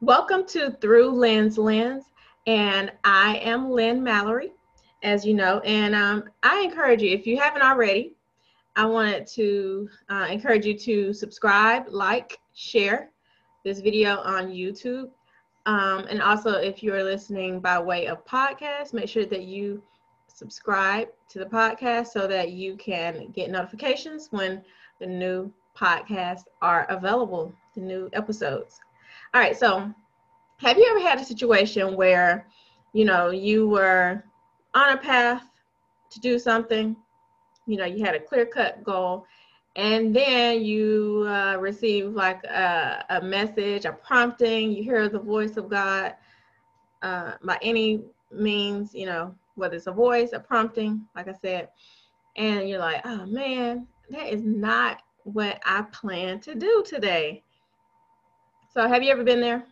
Welcome to Through Lynn's Lens, and I am Lynn Mallory, as you know. And um, I encourage you, if you haven't already, I wanted to uh, encourage you to subscribe, like, share this video on YouTube. Um, and also, if you're listening by way of podcast, make sure that you subscribe to the podcast so that you can get notifications when the new podcasts are available, the new episodes. All right, so have you ever had a situation where, you know, you were on a path to do something, you know, you had a clear cut goal, and then you uh, receive like a, a, message, a prompting, you hear the voice of God uh, by any means, you know, whether it's a voice, a prompting, like I said, and you're like, oh man, that is not what I plan to do today. So, have you ever been there?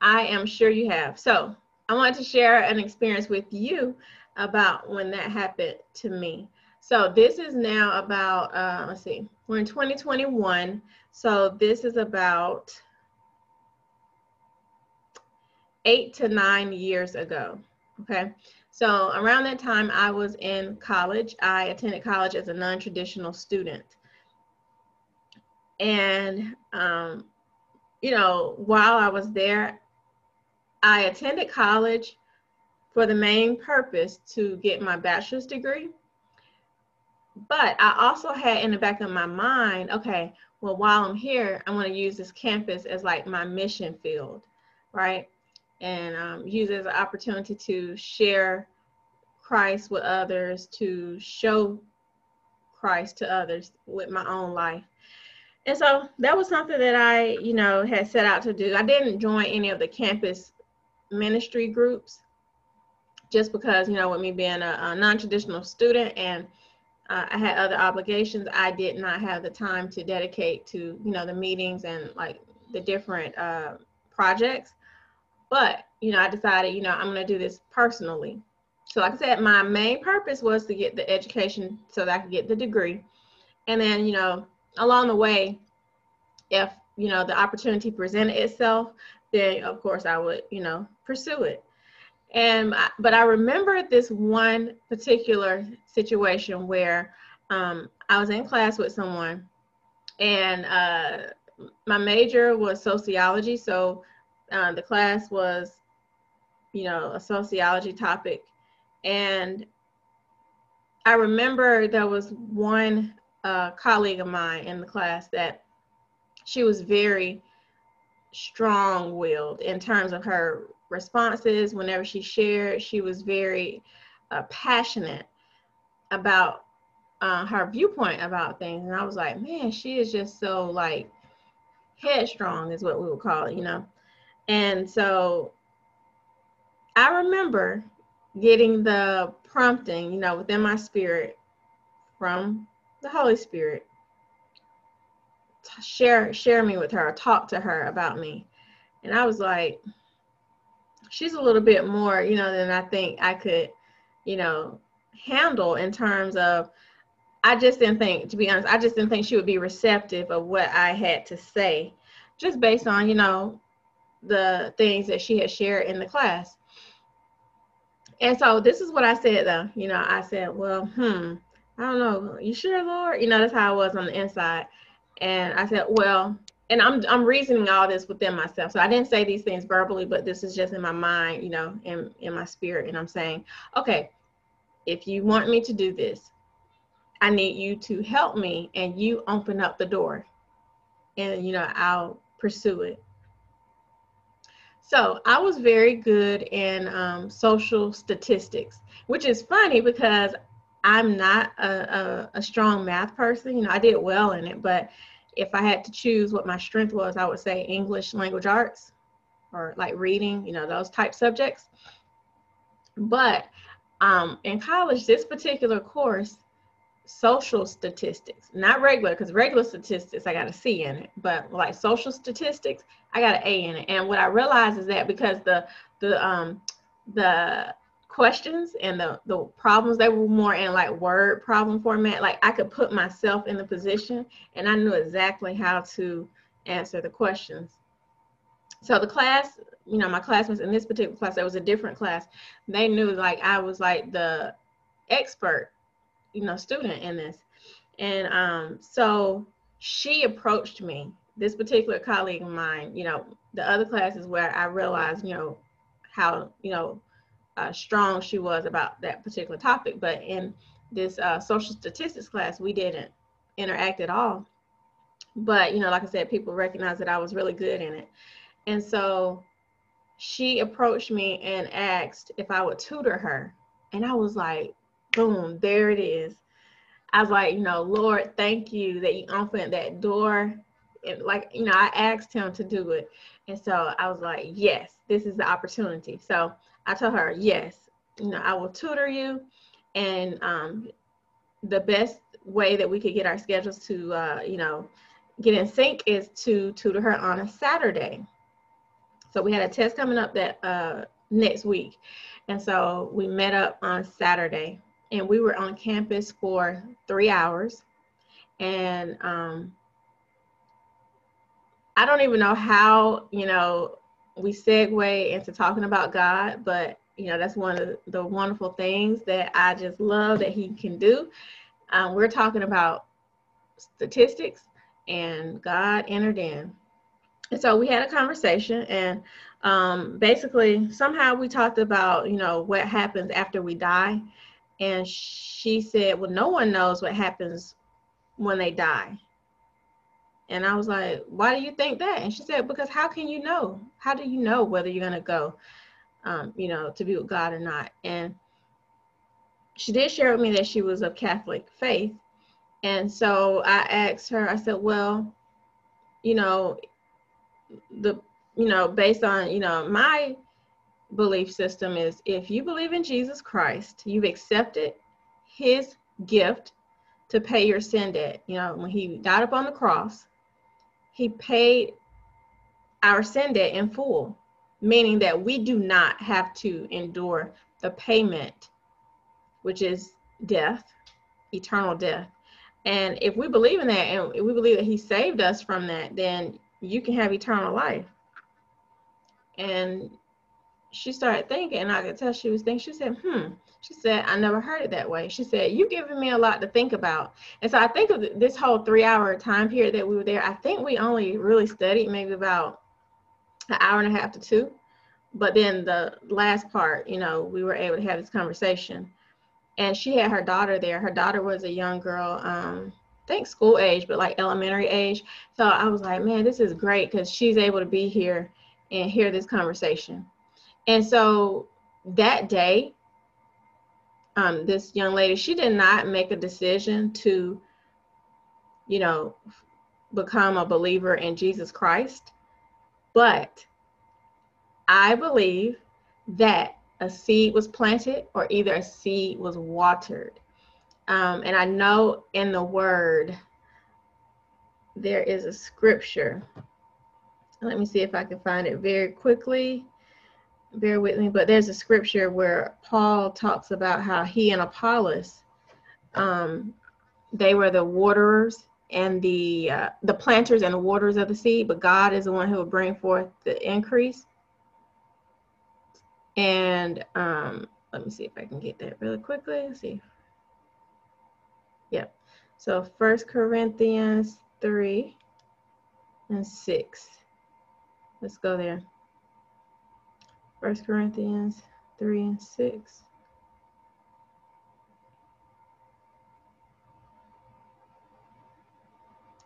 I am sure you have. So, I want to share an experience with you about when that happened to me. So, this is now about, uh, let's see, we're in 2021. So, this is about eight to nine years ago. Okay. So, around that time, I was in college. I attended college as a non traditional student. And um, you know, while I was there, I attended college for the main purpose to get my bachelor's degree. But I also had in the back of my mind, okay, well, while I'm here, I'm going to use this campus as like my mission field, right? And um, use it as an opportunity to share Christ with others, to show Christ to others with my own life. And so that was something that I, you know, had set out to do. I didn't join any of the campus ministry groups just because, you know, with me being a, a non-traditional student and uh, I had other obligations, I did not have the time to dedicate to, you know, the meetings and like the different uh, projects. But, you know, I decided, you know, I'm going to do this personally. So like I said, my main purpose was to get the education so that I could get the degree. And then, you know, along the way, if you know the opportunity presented itself, then of course I would you know pursue it. And but I remember this one particular situation where um, I was in class with someone, and uh, my major was sociology, so uh, the class was, you know, a sociology topic, and I remember there was one a colleague of mine in the class that she was very strong willed in terms of her responses. Whenever she shared, she was very uh, passionate about uh, her viewpoint about things. And I was like, man, she is just so like headstrong, is what we would call it, you know? And so I remember getting the prompting, you know, within my spirit from the Holy Spirit. Share share me with her, talk to her about me. And I was like, she's a little bit more, you know, than I think I could, you know, handle in terms of I just didn't think, to be honest, I just didn't think she would be receptive of what I had to say, just based on, you know, the things that she had shared in the class. And so this is what I said though. You know, I said, well, hmm, I don't know, you sure, Lord? You know, that's how I was on the inside. And I said, well, and I'm I'm reasoning all this within myself. So I didn't say these things verbally, but this is just in my mind, you know, in, in my spirit. And I'm saying, okay, if you want me to do this, I need you to help me and you open up the door. And you know, I'll pursue it. So I was very good in um, social statistics, which is funny because I'm not a, a, a, strong math person. You know, I did well in it, but if I had to choose what my strength was, I would say English language arts or like reading, you know, those type subjects. But um, in college, this particular course, social statistics, not regular, because regular statistics, I got a C in it, but like social statistics, I got an A in it. And what I realized is that because the, the, um, the questions and the, the problems they were more in like word problem format like i could put myself in the position and i knew exactly how to answer the questions so the class, you know, my classmates in this particular class, that was a different class. They knew like I was like the expert, you know, student in this. And um, so she approached me, this particular colleague of mine, you know, the other classes where I realized, you know, how, you know, uh, strong she was about that particular topic. But in this uh, social statistics class, we didn't interact at all. But, you know, like I said, people recognized that I was really good in it. And so she approached me and asked if I would tutor her. And I was like, boom, there it is. I was like, you know, Lord, thank you that you opened that door. Like, you know, I asked him to do it. And so I was like, yes, this is the opportunity. So I told her, yes, you know, I will tutor you. And um, the best way that we could get our schedules to, uh, you know, get in sync is to tutor her on a Saturday. So we had a test coming up that uh, next week. And so we met up on Saturday and we were on campus for three hours. And um, I don't even know how, you know, we segue into talking about God, but you know, that's one of the wonderful things that I just love that He can do. Um, we're talking about statistics, and God entered in. And so we had a conversation, and um, basically, somehow we talked about, you know, what happens after we die. And she said, Well, no one knows what happens when they die. And I was like, Why do you think that? And she said, Because how can you know? How do you know whether you're going to go, um, you know, to be with God or not? And she did share with me that she was of Catholic faith. And so I asked her, I said, Well, you know, the, you know, based on, you know, my belief system is if you believe in Jesus Christ, you've accepted his gift to pay your sin debt. You know, when he died upon the cross, he paid our sin debt in full, meaning that we do not have to endure the payment, which is death, eternal death. And if we believe in that and we believe that he saved us from that, then you can have eternal life. And she started thinking, and I could tell she was thinking, she said, hmm. She said, I never heard it that way. She said, You've given me a lot to think about. And so I think of this whole three hour time period that we were there, I think we only really studied maybe about an hour and a half to two. But then the last part, you know, we were able to have this conversation. And she had her daughter there. Her daughter was a young girl, um, I think school age, but like elementary age. So I was like, man, this is great because she's able to be here and hear this conversation. And so that day, um, this young lady, she did not make a decision to, you know, become a believer in Jesus Christ. But I believe that a seed was planted or either a seed was watered. Um, and I know in the word there is a scripture. Let me see if I can find it very quickly bear with me, but there's a scripture where Paul talks about how he and Apollos, um, they were the waterers and the uh, the planters and the waters of the seed, but God is the one who will bring forth the increase. And um, let me see if I can get that really quickly. Let's see. Yep. So First Corinthians three and six. Let's go there. First Corinthians 3 and 6.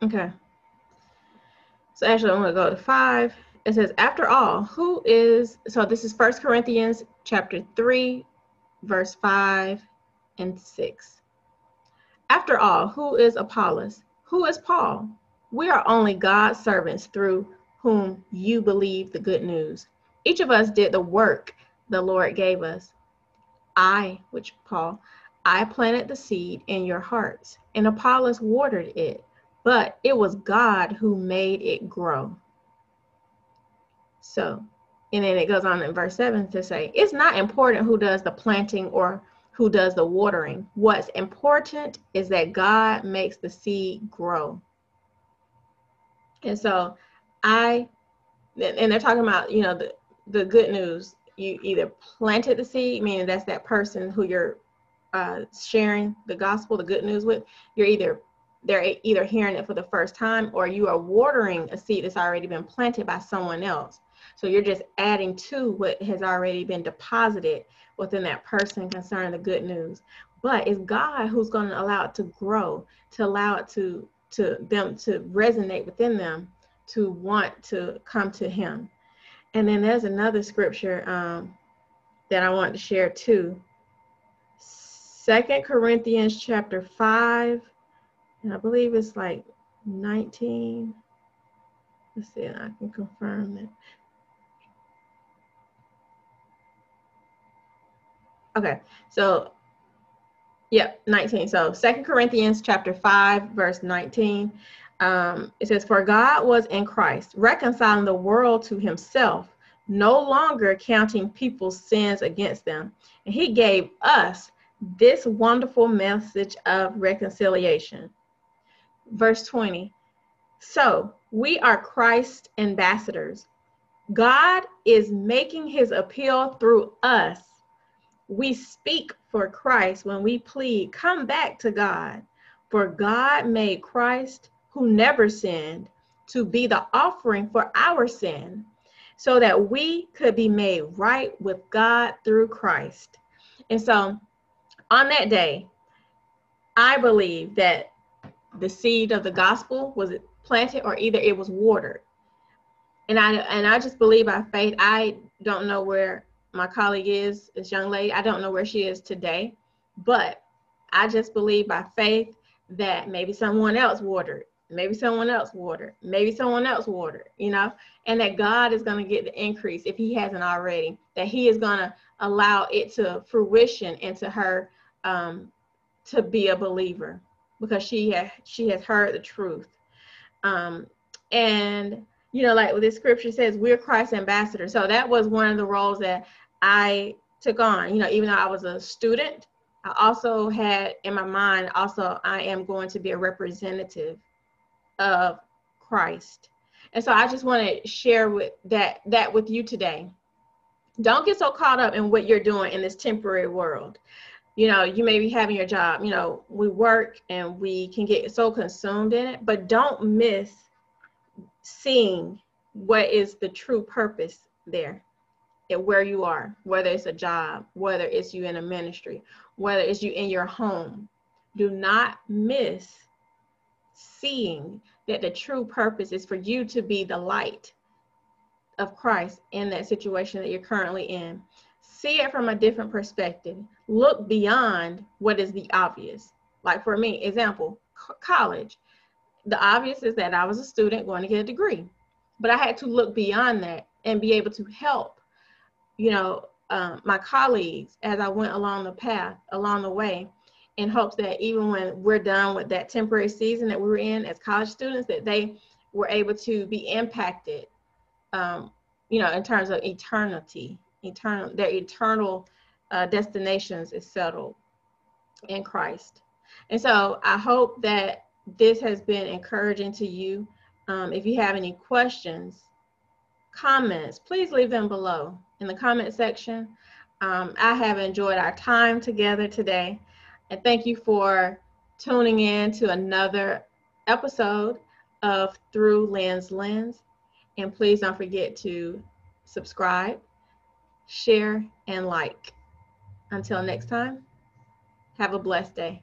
Okay. So actually, I'm going to go to 5. It says, After all, who is, so this is First Corinthians chapter 3, verse 5 and 6. After all, who is Apollos? Who is Paul? We are only God's servants through whom you believe the good news. Each of us did the work the Lord gave us. I, which Paul, I planted the seed in your hearts, and Apollos watered it, but it was God who made it grow. So, and then it goes on in verse 7 to say, it's not important who does the planting or who does the watering. What's important is that God makes the seed grow. And so I and they're talking about you know the the good news. You either planted the seed, meaning that's that person who you're uh, sharing the gospel, the good news with. You're either they're either hearing it for the first time or you are watering a seed that's already been planted by someone else. So you're just adding to what has already been deposited within that person concerning the good news. But it's God who's going to allow it to grow, to allow it to to them to resonate within them, to want to come to Him. And then there's another scripture um, that I want to share too. Second Corinthians chapter five, and I believe it's like 19. Let's see, I can confirm it. Okay, so yep, 19. So Second Corinthians chapter 5, verse 19. Um, it says, For God was in Christ, reconciling the world to himself, no longer counting people's sins against them. And he gave us this wonderful message of reconciliation. Verse 20. So we are Christ ambassadors. God is making his appeal through us we speak for Christ when we plead, come back to God. For God made Christ, who never sinned, to be the offering for our sin, so that we could be made right with God through Christ. And so on that day, I believe that the seed of the gospel was planted or either it was watered. And I and I just believe by faith. I don't know where my colleague is, this young lady. I don't know where she is today, but I just believe by faith that maybe someone else watered, maybe someone else watered, maybe someone else watered, you know, and that God is going to get the increase if He hasn't already, that He is going to allow it to fruition into her um, to be a believer because she has she has heard the truth. Um, and you know, like this scripture says, we're Christ's ambassadors. So that was one of the roles that I took on. You know, even though I was a student, I also had in my mind, also, I am going to be a representative of Christ. And so I just want to share with that that with you today. Don't get so caught up in what you're doing in this temporary world. You know, you may be having your job, you know, we work and we can get so consumed in it, but don't miss seeing what is the true purpose there at where you are, whether it's a job, whether it's you in a ministry, whether it's you in your home. Do not miss seeing that the true purpose is for you to be the light of Christ in that situation that you're currently in. See it from a different perspective. Look beyond what is the obvious. Like for me, example, college the obvious is that I was a student going to get a degree, but I had to look beyond that and be able to help, you know, um, my colleagues as I went along the path, along the way, in hopes that even when we're done with that temporary season that we were in as college students, that they were able to be impacted, um, you know, in terms of eternity, eternal, their eternal uh, destinations is settled in Christ. And so I hope that this has been encouraging to you. Um, if you have any questions, comments, please leave them below in the comment section. Um, I have enjoyed our time together today. And thank you for tuning in to another episode of Through Lynn's Lens. And please don't forget to subscribe, share, and like. Until next time, have a blessed day.